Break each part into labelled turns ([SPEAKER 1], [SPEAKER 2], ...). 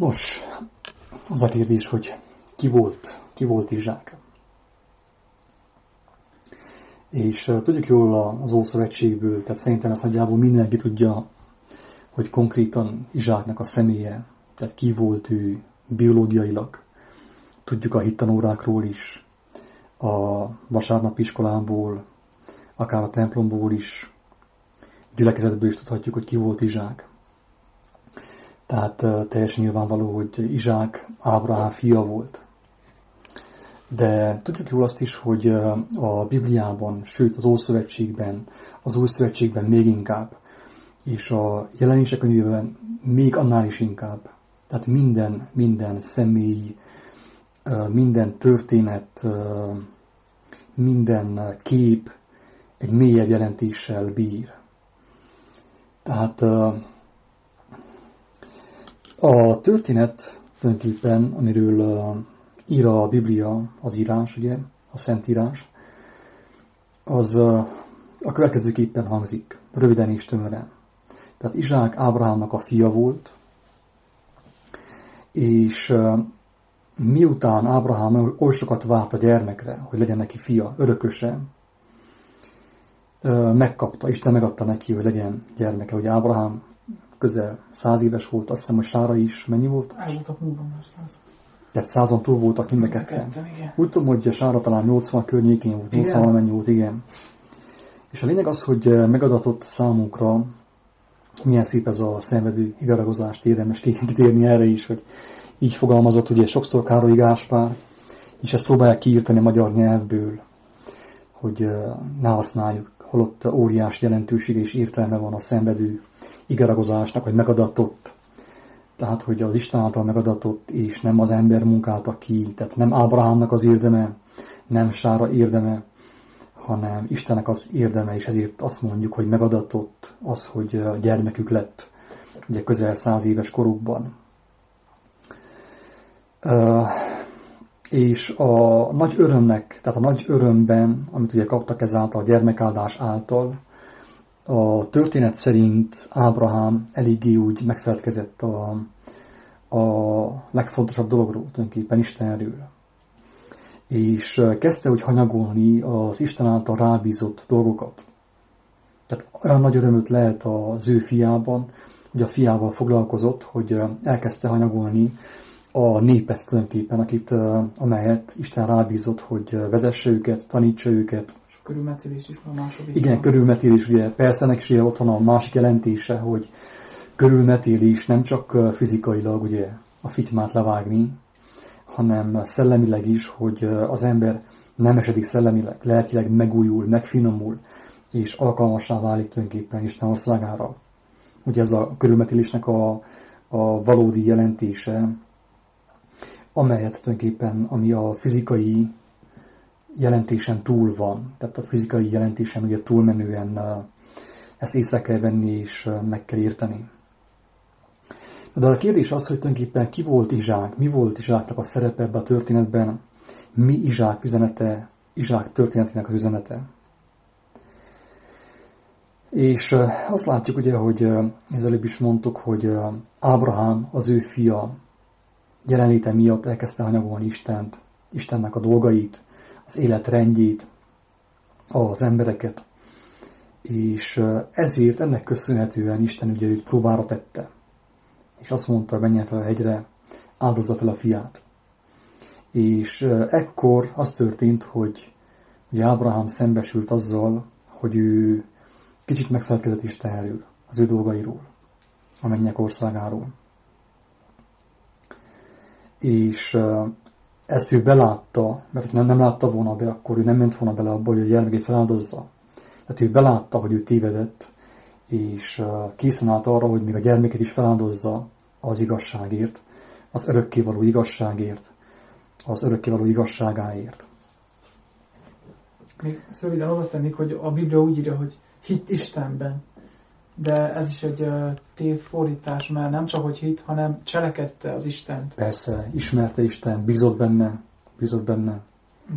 [SPEAKER 1] Nos, az a kérdés, hogy ki volt, ki volt Izsák? És uh, tudjuk jól az Ószövetségből, tehát szerintem ezt nagyjából mindenki tudja, hogy konkrétan Izsáknak a személye, tehát ki volt ő biológiailag. Tudjuk a hittanórákról is, a vasárnapi iskolából, akár a templomból is, gyülekezetből is tudhatjuk, hogy ki volt Izsák. Tehát teljesen nyilvánvaló, hogy Izsák Ábrahám fia volt. De tudjuk jól azt is, hogy a Bibliában, sőt az Ószövetségben, az Újszövetségben még inkább, és a jelenések könyvében még annál is inkább. Tehát minden, minden személy, minden történet, minden kép egy mélyebb jelentéssel bír. Tehát a történet tulajdonképpen, amiről ír a Biblia, az írás, ugye, a Szentírás, az a következőképpen hangzik, röviden és tömören. Tehát Izsák Ábrahámnak a fia volt, és miután Ábrahám oly sokat várt a gyermekre, hogy legyen neki fia, örököse, megkapta, Isten megadta neki, hogy legyen gyermeke. Ugye Ábrahám közel száz éves volt, azt hiszem, hogy Sára is mennyi volt?
[SPEAKER 2] El voltak múlva már száz.
[SPEAKER 1] Tehát százon túl voltak mind a ketten. Úgy tudom, hogy Sára talán 80 környékén volt, 80 mennyi volt, igen. És a lényeg az, hogy megadatott számunkra, milyen szép ez a szenvedő igaragozást, érdemes kitérni erre is, hogy így fogalmazott ugye sokszor Károly Gáspár, és ezt próbálják kiírtani a magyar nyelvből, hogy ne használjuk, holott óriás jelentőség és értelme van a szenvedő igaragozásnak, hogy megadatott. Tehát, hogy az Isten által megadatott, és nem az ember munkálta ki, tehát nem Ábrahámnak az érdeme, nem Sára érdeme, hanem Istennek az érdeme, és ezért azt mondjuk, hogy megadatott az, hogy gyermekük lett, ugye közel száz éves korukban és a nagy örömnek, tehát a nagy örömben, amit ugye kaptak ezáltal a gyermekáldás által, a történet szerint Ábrahám eléggé úgy megfelelkezett a, a legfontosabb dologról, tulajdonképpen Istenről. És kezdte úgy hanyagolni az Isten által rábízott dolgokat. Tehát olyan nagy örömöt lehet az ő fiában, hogy a fiával foglalkozott, hogy elkezdte hanyagolni a népet tulajdonképpen, akit, amelyet Isten rábízott, hogy vezesse őket, tanítsa őket.
[SPEAKER 2] Körülmetélés is van második.
[SPEAKER 1] Igen, körülmetélés, ugye persze ennek is ott van a másik jelentése, hogy körülmetélés nem csak fizikailag ugye a fitymát levágni, hanem szellemileg is, hogy az ember nem esedik szellemileg, lelkileg megújul, megfinomul, és alkalmassá válik tulajdonképpen Isten országára. Ugye ez a körülmetélésnek a, a valódi jelentése, amelyet tulajdonképpen, ami a fizikai jelentésen túl van, tehát a fizikai jelentésen ugye túlmenően ezt észre kell venni és meg kell érteni. De a kérdés az, hogy tulajdonképpen ki volt Izsák, mi volt Izsáknak a szerepe ebben a történetben, mi Izsák üzenete, Izsák történetének az üzenete. És azt látjuk ugye, hogy ezelőbb is mondtuk, hogy Ábrahám az ő fia, jelenléte miatt elkezdte hanyagolni Istent, Istennek a dolgait, az élet rendjét, az embereket, és ezért ennek köszönhetően Isten ugye őt próbára tette. És azt mondta, menjen fel a hegyre, áldozza fel a fiát. És ekkor az történt, hogy ugye Ábrahám szembesült azzal, hogy ő kicsit megfelelkezett Istenről, az ő dolgairól, a mennyek országáról és ezt ő belátta, mert nem, nem látta volna be, akkor ő nem ment volna bele abba, hogy a gyermekét feláldozza. Tehát ő belátta, hogy ő tévedett, és készen állt arra, hogy még a gyermeket is feláldozza az igazságért, az örökkévaló igazságért, az örökkévaló igazságáért.
[SPEAKER 2] Még röviden oda tennék, hogy a Biblia úgy írja, hogy hit Istenben de ez is egy uh, tévfordítás, mert nem csak hogy hit, hanem cselekedte az Istent.
[SPEAKER 1] Persze, ismerte Isten, bízott benne, bízott benne.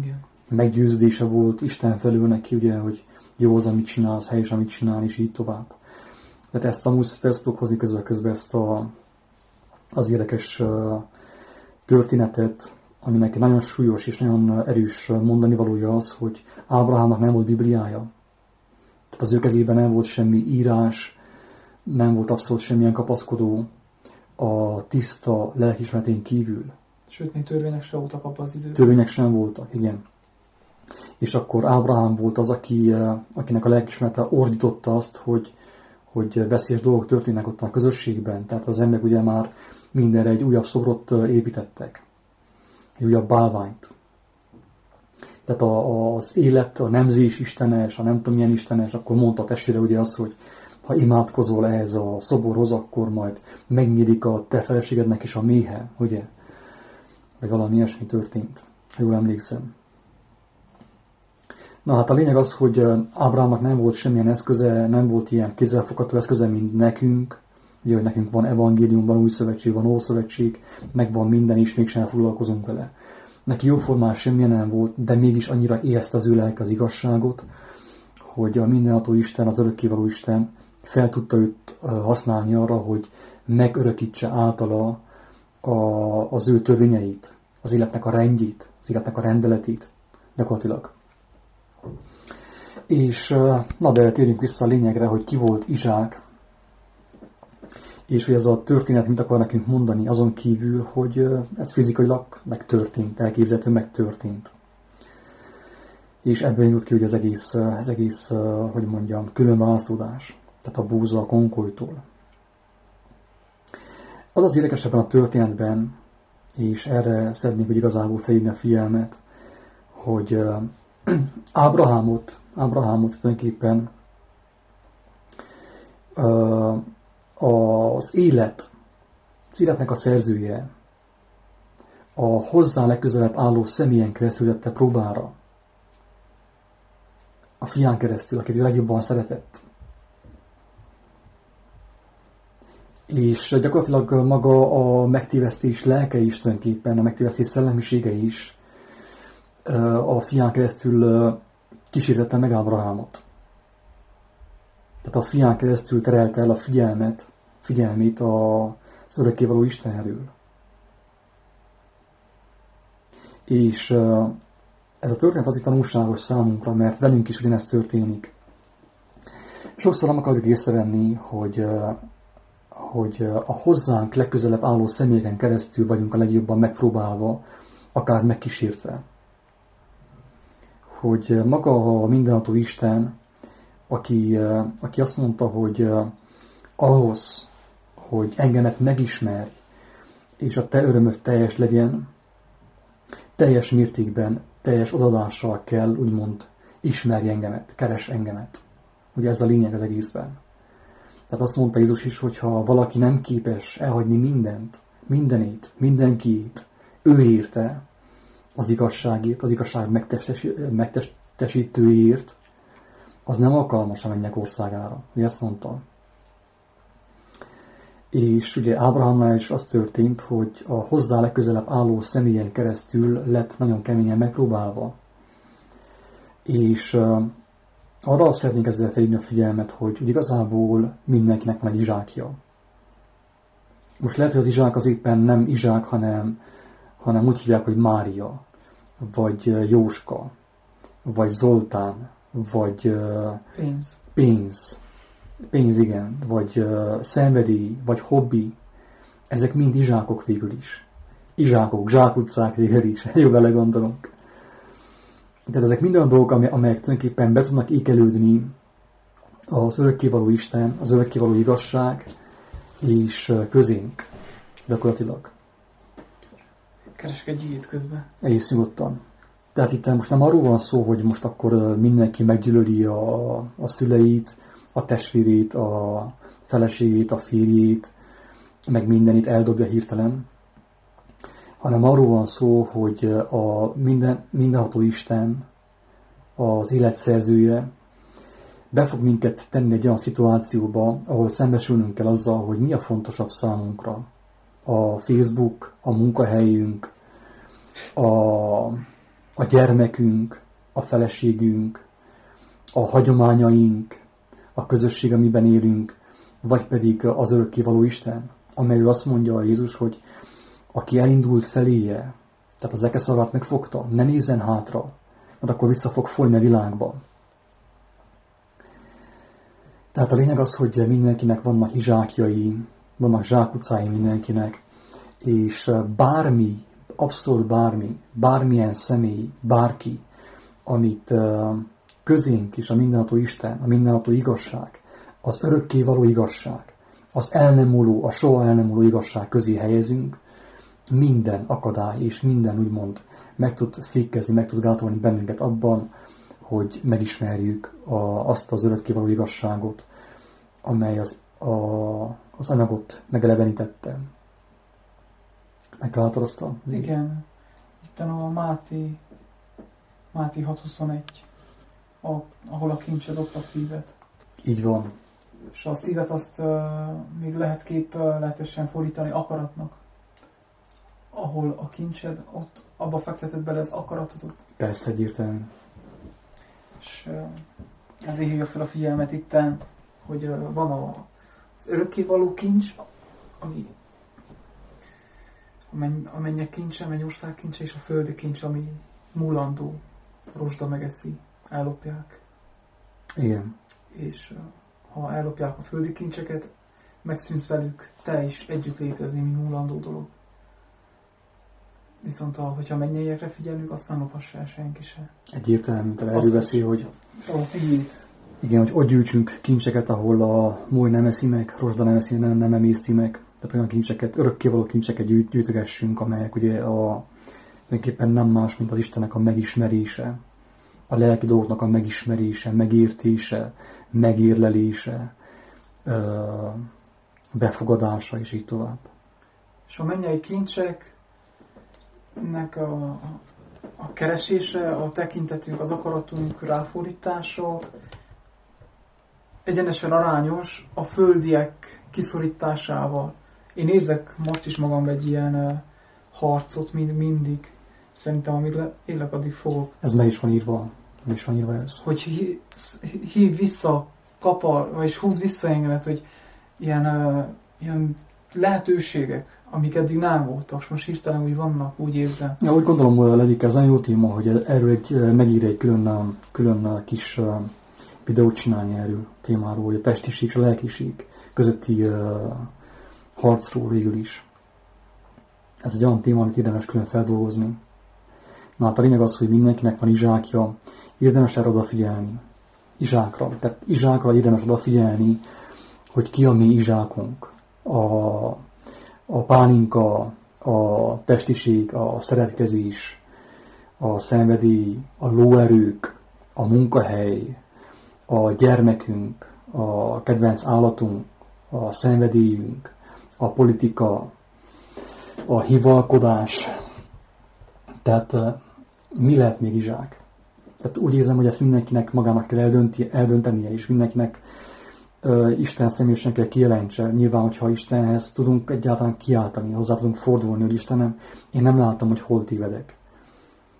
[SPEAKER 2] Igen.
[SPEAKER 1] Meggyőződése volt Isten felül neki, ugye, hogy jó az, amit csinálsz, helyes, amit csinál, és így tovább. Tehát ezt amúgy fel tudok hozni közben, közben ezt a az érdekes történetet, aminek nagyon súlyos és nagyon erős mondani valója az, hogy Ábrahámnak nem volt Bibliája. Tehát az ő kezében nem volt semmi írás, nem volt abszolút semmilyen kapaszkodó a tiszta lelkismeretén kívül.
[SPEAKER 2] Sőt, még törvények sem voltak abban az időben.
[SPEAKER 1] Törvények sem voltak, igen. És akkor Ábrahám volt az, aki, akinek a lelkismerete ordította azt, hogy, hogy veszélyes dolgok történnek ott a közösségben. Tehát az emberek ugye már mindenre egy újabb szobrot építettek, egy újabb bálványt. Tehát a, az élet, a nemzés istenes, a nem tudom milyen istenes, akkor mondta a testvére ugye azt, hogy ha imádkozol ehhez a szoborhoz, akkor majd megnyílik a te feleségednek is a méhe, ugye? Vagy valami ilyesmi történt, ha jól emlékszem. Na hát a lényeg az, hogy Ábrámnak nem volt semmilyen eszköze, nem volt ilyen kézzelfogható eszköze, mint nekünk. Ugye, hogy nekünk van evangélium, van új szövetség, van ószövetség, megvan minden, és mégsem foglalkozunk vele. Neki jóformán semmilyen nem volt, de mégis annyira éhezte az ő lelke az igazságot, hogy a mindenható Isten, az örökkévaló Isten fel tudta őt használni arra, hogy megörökítse általa a, az ő törvényeit, az életnek a rendjét, az életnek a rendeletét gyakorlatilag. És na de térjünk vissza a lényegre, hogy ki volt Izsák, és hogy ez a történet mit akar nekünk mondani, azon kívül, hogy ez fizikailag megtörtént, elképzelhető megtörtént. És ebből indult ki hogy az egész, az egész, hogy mondjam, különválasztódás, tehát a búza a konkolytól. Az az érdekes ebben a történetben, és erre szeretnék, hogy igazából felhívni a figyelmet, hogy Ábrahámot, Ábrahámot tulajdonképpen az élet, az életnek a szerzője a hozzá legközelebb álló személyen keresztül tette próbára. A fián keresztül, akit ő legjobban szeretett. És gyakorlatilag maga a megtévesztés lelke is tulajdonképpen, a megtévesztés szellemisége is a fián keresztül kísértette meg Ábrahámot. Tehát a fián keresztül terelte el a figyelmet, figyelmét az örökkévaló Istenről. És ez a történet azért tanulságos számunkra, mert velünk is ugyanezt történik. Sokszor nem akarjuk észrevenni, hogy, hogy a hozzánk legközelebb álló személyeken keresztül vagyunk a legjobban megpróbálva, akár megkísértve hogy maga a mindenható Isten, aki, aki azt mondta, hogy ahhoz, hogy engemet megismerj, és a te örömöd teljes legyen, teljes mértékben, teljes odadással kell, úgymond, ismerj engemet, keres engemet. Ugye ez a lényeg az egészben. Tehát azt mondta Jézus is, hogy ha valaki nem képes elhagyni mindent, mindenét, mindenkit, ő érte, az igazságért, az igazság megtestesítőért, az nem alkalmas a mennyek országára. Mi ezt mondta. És ugye Ábrahámnál is az történt, hogy a hozzá legközelebb álló személyen keresztül lett nagyon keményen megpróbálva. És arra szeretnénk ezzel felhívni a figyelmet, hogy, hogy igazából mindenkinek van egy izsákja. Most lehet, hogy az izsák az éppen nem izsák, hanem hanem úgy hívják, hogy Mária, vagy Jóska, vagy Zoltán, vagy
[SPEAKER 2] pénz.
[SPEAKER 1] pénz. Pénz, igen, vagy uh, szenvedély, vagy hobbi. Ezek mind izsákok végül is. Izsákok, zsákutcák végül is, jó vele gondolunk. Tehát ezek minden dolgok, amelyek tulajdonképpen be tudnak ékelődni az örökkévaló Isten, az örökkévaló igazság és közénk gyakorlatilag
[SPEAKER 2] egy íjét közben.
[SPEAKER 1] Egész nyugodtan. Tehát itt most nem arról van szó, hogy most akkor mindenki meggyűlöli a, a szüleit, a testvérét, a feleségét, a férjét, meg mindenit eldobja hirtelen, hanem arról van szó, hogy a minden, mindenható Isten, az életszerzője, be fog minket tenni egy olyan szituációba, ahol szembesülnünk kell azzal, hogy mi a fontosabb számunkra. A Facebook, a munkahelyünk, a, a gyermekünk, a feleségünk, a hagyományaink, a közösség, amiben élünk, vagy pedig az örökkévaló Isten, amelyről azt mondja a Jézus, hogy aki elindult feléje, tehát az ekeszavát megfogta, ne nézzen hátra, mert akkor vissza fog folyni a világba. Tehát a lényeg az, hogy mindenkinek vannak hizsákjai, vannak zsákutcái mindenkinek, és bármi, abszolút bármi, bármilyen személy, bárki, amit közénk is a mindenható Isten, a mindenható igazság, az örökké való igazság, az el nem múló, a soha el nem múló igazság közé helyezünk, minden akadály és minden úgymond meg tud fékezni, meg tud gátolni bennünket abban, hogy megismerjük a, azt az örökkévaló igazságot, amely az, a, az anyagot megelevenítette. Megtaláltad azt a
[SPEAKER 2] Igen. Itt a Máti, Máti 621, a, ahol a kincsed ott a szívet.
[SPEAKER 1] Így van.
[SPEAKER 2] És a szívet azt uh, még lehet kép uh, lehetősen fordítani akaratnak. Ahol a kincsed, ott abba fekteted bele az akaratodot.
[SPEAKER 1] Persze, egyértelmű.
[SPEAKER 2] És ezért hívja fel a figyelmet itten, hogy van a, az örökkévaló kincs, ami a, menny, a mennyek kincse, a mennyország kincse és a földi kincs, ami múlandó, rozsda megeszi, ellopják.
[SPEAKER 1] Igen.
[SPEAKER 2] És ha ellopják a földi kincseket, megszűnsz velük te is együtt létezni, mint múlandó dolog. Viszont ha, hogyha mennyeiekre figyelünk, azt nem lopassa el senki se.
[SPEAKER 1] Egyértelmű, te erről beszél, hogy
[SPEAKER 2] A tiéd.
[SPEAKER 1] igen, hogy ott gyűjtsünk kincseket, ahol a moly nem eszi meg, rozsda nem eszi, nem, nem emészti meg. Tehát olyan kincseket, örökkévaló kincseket gyűjt, gyűjtögessünk, amelyek ugye a, tulajdonképpen nem más, mint az Istennek a megismerése, a lelki dolgoknak a megismerése, megértése, megérlelése, befogadása, és így tovább.
[SPEAKER 2] És a mennyei kincseknek a, a keresése, a tekintetünk, az akaratunk ráfordítása egyenesen arányos a földiek kiszorításával. Én érzek most is magam egy ilyen uh, harcot mind, mindig. Szerintem amíg le, élek, addig fogok.
[SPEAKER 1] Ez meg is van írva, meg is van írva ez.
[SPEAKER 2] Hogy hí- hív vissza, kapar, vagy húz vissza engemet, hogy ilyen, uh, ilyen lehetőségek, amik eddig nem voltak, most hirtelen úgy vannak, úgy érzem.
[SPEAKER 1] Ja, úgy gondolom, Ledik, ez nagyon jó téma, hogy erről egy, megír egy külön, külön kis videót csinálni erről témáról, hogy a testiség és a lelkiség közötti harcról végül is. Ez egy olyan téma, amit érdemes külön feldolgozni. Na hát a lényeg az, hogy mindenkinek van izsákja, érdemes erre odafigyelni. Izsákra. Tehát izsákra érdemes odafigyelni, hogy ki a mi izsákunk. A, a pálinka, a testiség, a szeretkezés, a szenvedély, a lóerők, a munkahely, a gyermekünk, a kedvenc állatunk, a szenvedélyünk, a politika, a hivalkodás. Tehát mi lehet még izsák? Tehát úgy érzem, hogy ezt mindenkinek magának kell eldönti, eldöntenie, és mindenkinek Isten személyesen kell kijelentse. Nyilván, hogyha Istenhez tudunk egyáltalán kiáltani, hozzá tudunk fordulni, hogy Istenem, én nem látom, hogy hol tévedek.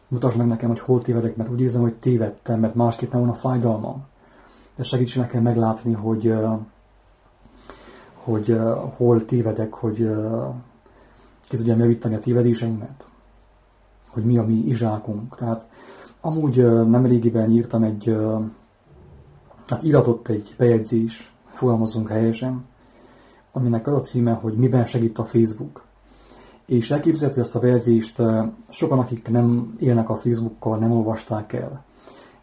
[SPEAKER 1] Mutasd meg nekem, hogy hol tévedek, mert úgy érzem, hogy tévedtem, mert másképp nem van a fájdalmam. De segíts nekem meglátni, hogy, hogy hol tévedek, hogy ki tudjam javítani a tévedéseimet. Hogy mi a mi izsákunk. Tehát amúgy uh, nem régiben írtam egy, hát íratott egy bejegyzés, fogalmazunk helyesen, aminek az a címe, hogy miben segít a Facebook. És elképzelhető ezt a bejegyzést sokan, akik nem élnek a Facebookkal, nem olvasták el.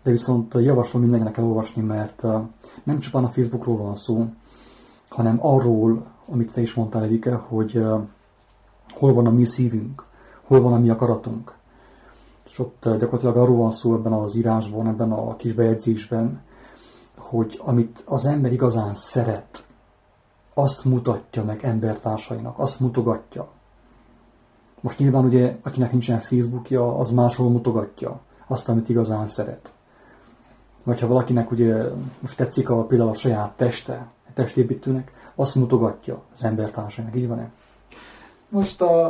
[SPEAKER 1] De viszont javaslom mindenkinek elolvasni, mert nem csupán a Facebookról van szó, hanem arról, amit te is mondtál, Erike, hogy hol van a mi szívünk, hol van a mi akaratunk. És ott gyakorlatilag arról van szó ebben az írásban, ebben a kis bejegyzésben, hogy amit az ember igazán szeret, azt mutatja meg embertársainak, azt mutogatja. Most nyilván ugye, akinek nincsen Facebookja, az máshol mutogatja azt, amit igazán szeret. Vagy ha valakinek ugye most tetszik a, például a saját teste, a testépítőnek, azt mutogatja az embertársainak, így van-e?
[SPEAKER 2] Most a,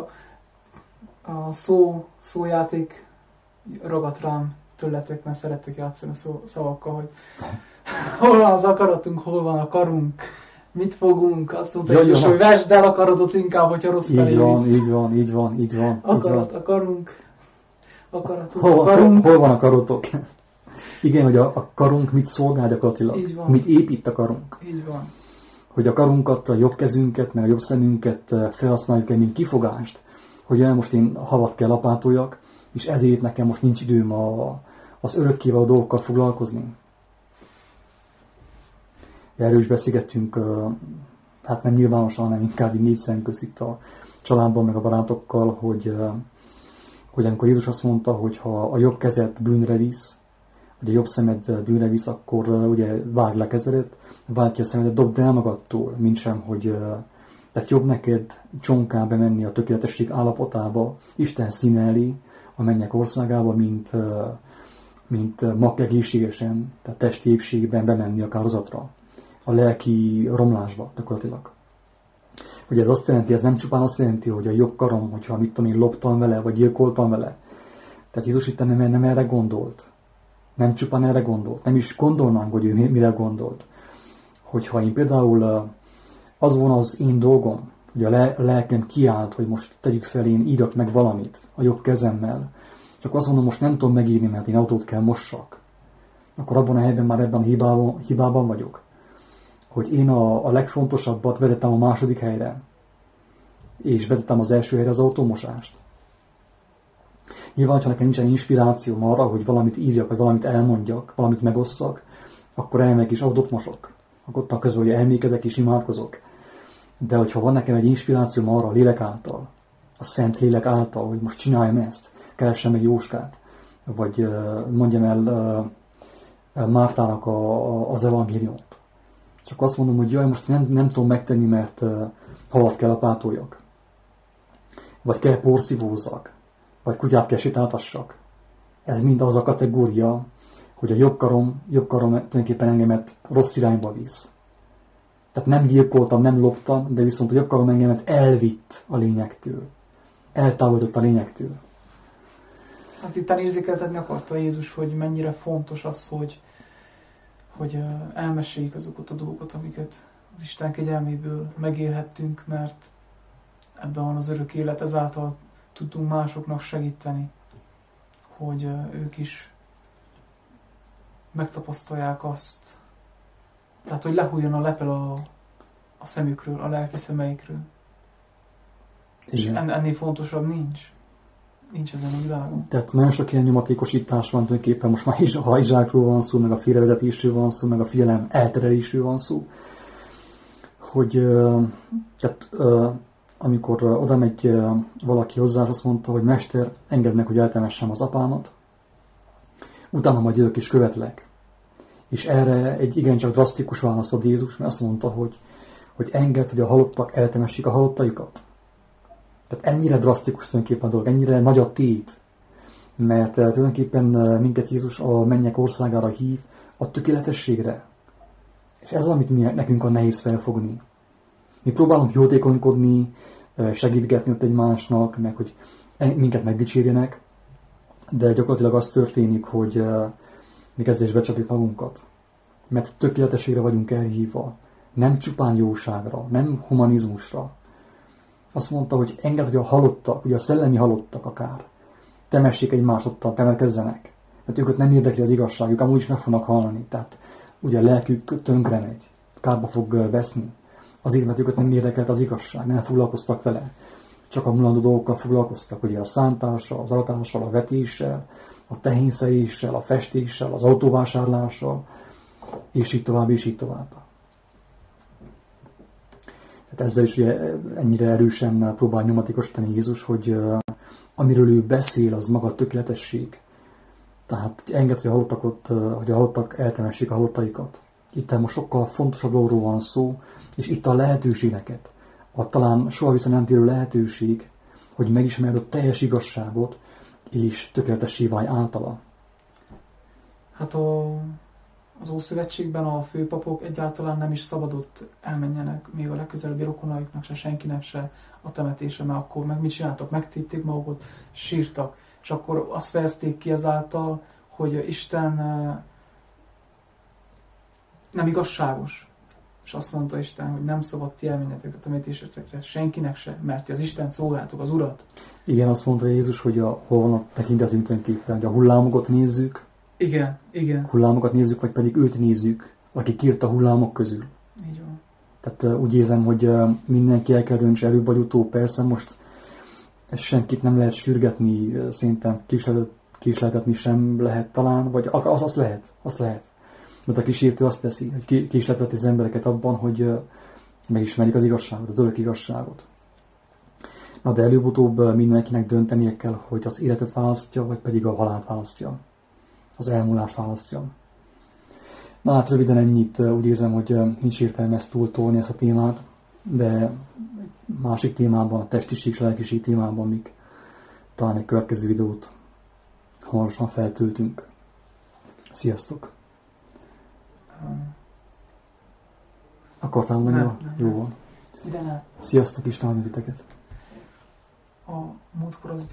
[SPEAKER 2] a szó, szójáték ragadt rám tőletek, mert szerettek játszani a szó, szavakkal, hogy hol van az akaratunk, hol van a karunk, mit fogunk? Azt mondta Jaj, Jézus, hogy vesd el a karodot inkább, hogyha rossz
[SPEAKER 1] így van, így van, így van, így van.
[SPEAKER 2] Akarat akarunk. Akaratot
[SPEAKER 1] hol, akarunk. Hol, hol van a karotok? Igen, hogy a, a karunk mit szolgál gyakorlatilag, mit épít a karunk.
[SPEAKER 2] Így van.
[SPEAKER 1] Hogy a karunkat, a jobb kezünket, meg a jobb szemünket eh, felhasználjuk mint kifogást, hogy el most én havat kell lapátoljak, és ezért nekem most nincs időm a, az örökkéval a dolgokkal foglalkozni. Erről is beszélgettünk, hát nem nyilvánosan, hanem inkább így négy szem itt a családban, meg a barátokkal, hogy, hogy amikor Jézus azt mondta, hogy ha a jobb kezed bűnre visz, vagy a jobb szemed bűnre visz, akkor ugye vág le kezedet, vág ki a szemedet, dobd el magadtól, mint sem, hogy tehát jobb neked csonká bemenni a tökéletesség állapotába, Isten színe elé, a mennyek országába, mint, mint mag egészségesen, tehát testi bemenni a kározatra, a lelki romlásba gyakorlatilag. Ugye ez azt jelenti, ez nem csupán azt jelenti, hogy a jobb karom, hogyha mit tudom én, loptam vele, vagy gyilkoltam vele. Tehát Jézus itt nem, nem erre gondolt. Nem csupán erre gondolt. Nem is gondolnánk, hogy ő mire gondolt. Hogyha én például az van az én dolgom, hogy a lelkem kiállt, hogy most tegyük fel, én írok meg valamit a jobb kezemmel, csak azt mondom, most nem tudom megírni, mert én autót kell mossak, akkor abban a helyben már ebben a hibában, hibában vagyok. Hogy én a, a legfontosabbat vezettem a második helyre, és vezettem az első helyre az autómosást. Nyilván, ha nekem nincsen inspirációm arra, hogy valamit írjak, vagy valamit elmondjak, valamit megosszak, akkor elmegyek és autót mosok. Akkor ott közben, hogy elmékedek és imádkozok. De hogyha van nekem egy inspirációm arra a lélek által, a szent lélek által, hogy most csináljam ezt, keressem meg Jóskát, vagy mondjam el Mártának a, a, az evangéliumot. Csak azt mondom, hogy jaj, most nem, nem tudom megtenni, mert halat kell apátoljak. Vagy kell porszívózzak. Vagy kutyát kell sétáltassak. Ez mind az a kategória, hogy a jobb karom, jobb karom tulajdonképpen engemet rossz irányba visz. Tehát nem gyilkoltam, nem loptam, de viszont a jobb karom engemet elvitt a lényektől. Eltávolított a lényektől.
[SPEAKER 2] Hát itt érzékeltetni akarta Jézus, hogy mennyire fontos az, hogy, hogy elmeséljük azokat a dolgokat, amiket az Isten kegyelméből megélhettünk, mert ebben van az örök élet, ezáltal tudunk másoknak segíteni, hogy ők is megtapasztalják azt, tehát, hogy lehújjon a lepel a, a szemükről, a lelki szemeikről. És en, ennél fontosabb nincs. Nincs ezen a világon.
[SPEAKER 1] Tehát nagyon sok ilyen nyomatékosítás van tulajdonképpen, most már is, ha izsákról van szó, meg a félrevezetésről van szó, meg a figyelem elterelésről van szó, hogy tehát, amikor oda megy valaki hozzá, azt mondta, hogy Mester, engedd meg, hogy eltemessem az apámat, utána majd jövök és követlek. És erre egy igencsak drasztikus választ ad Jézus, mert azt mondta, hogy, hogy enged, hogy a halottak eltemessék a halottaikat. Tehát ennyire drasztikus tulajdonképpen a dolog, ennyire nagy a tét, mert eh, tulajdonképpen eh, minket Jézus a mennyek országára hív a tökéletességre. És ez az, amit mi, nekünk a nehéz felfogni. Mi próbálunk jótékonykodni, eh, segítgetni ott egymásnak, meg hogy minket megdicsérjenek, de gyakorlatilag az történik, hogy mi kezdés becsapjuk magunkat. Mert tökéletességre vagyunk elhívva. Nem csupán jóságra, nem humanizmusra, azt mondta, hogy enged, hogy a halottak, ugye a szellemi halottak akár, temessék egy másodtal, temetkezzenek. Mert őket nem érdekli az igazság, ők amúgy is meg fognak halni. Tehát ugye a lelkük tönkre megy, kárba fog veszni. Azért, mert őket nem érdekelt az igazság, nem foglalkoztak vele. Csak a mulandó dolgokkal foglalkoztak, ugye a szántással, az aratással, a vetéssel, a tehénfejéssel, a festéssel, az autóvásárlással, és így tovább, és így tovább. Tehát ezzel is ugye ennyire erősen próbál nyomatékosítani Jézus, hogy amiről ő beszél, az maga a tökéletesség. Tehát enged, hogy a halottak, ott, hogy a halottak eltemessék a halottaikat. Itt most sokkal fontosabb dologról van szó, és itt a lehetőségeket, a talán soha vissza nem térő lehetőség, hogy megismerd a teljes igazságot, és tökéletessé válj általa.
[SPEAKER 2] Hát a az Ószövetségben a főpapok egyáltalán nem is szabadott elmenjenek még a legközelebbi rokonaiknak, se senkinek se a temetése, mert akkor meg mit csináltak? Megtépték magukat, sírtak. És akkor azt fejezték ki ezáltal, hogy Isten nem igazságos. És azt mondta Isten, hogy nem szabad ti elmennetek a temetésetekre, senkinek se, mert ti az Isten szolgáltok, az Urat.
[SPEAKER 1] Igen, azt mondta Jézus, hogy a, hol van a tekintetünk tulajdonképpen, hogy a hullámokat nézzük,
[SPEAKER 2] Igen, igen,
[SPEAKER 1] hullámokat nézzük, vagy pedig őt nézzük, aki kírt a hullámok közül.
[SPEAKER 2] így van.
[SPEAKER 1] Tehát úgy érzem, hogy mindenki el kell döntse előbb vagy utóbb. Persze most senkit nem lehet sürgetni, szerintem kísérlet, kísérletetni sem lehet talán, vagy az, az lehet, az lehet. Mert a kísértő azt teszi, hogy kísérleteti az embereket abban, hogy megismerjék az igazságot, az örök igazságot. Na de előbb-utóbb mindenkinek döntenie kell, hogy az életet választja, vagy pedig a halált választja. Az elmúlást választja. Na hát röviden ennyit, úgy érzem, hogy nincs értelme ezt túltolni ezt a témát, de másik témában, a testiség és lelkiség témában még talán egy következő videót hamarosan feltöltünk. Sziasztok! Akartál mondani? Jó van. Sziasztok, Isten titeket!
[SPEAKER 2] a múltkor az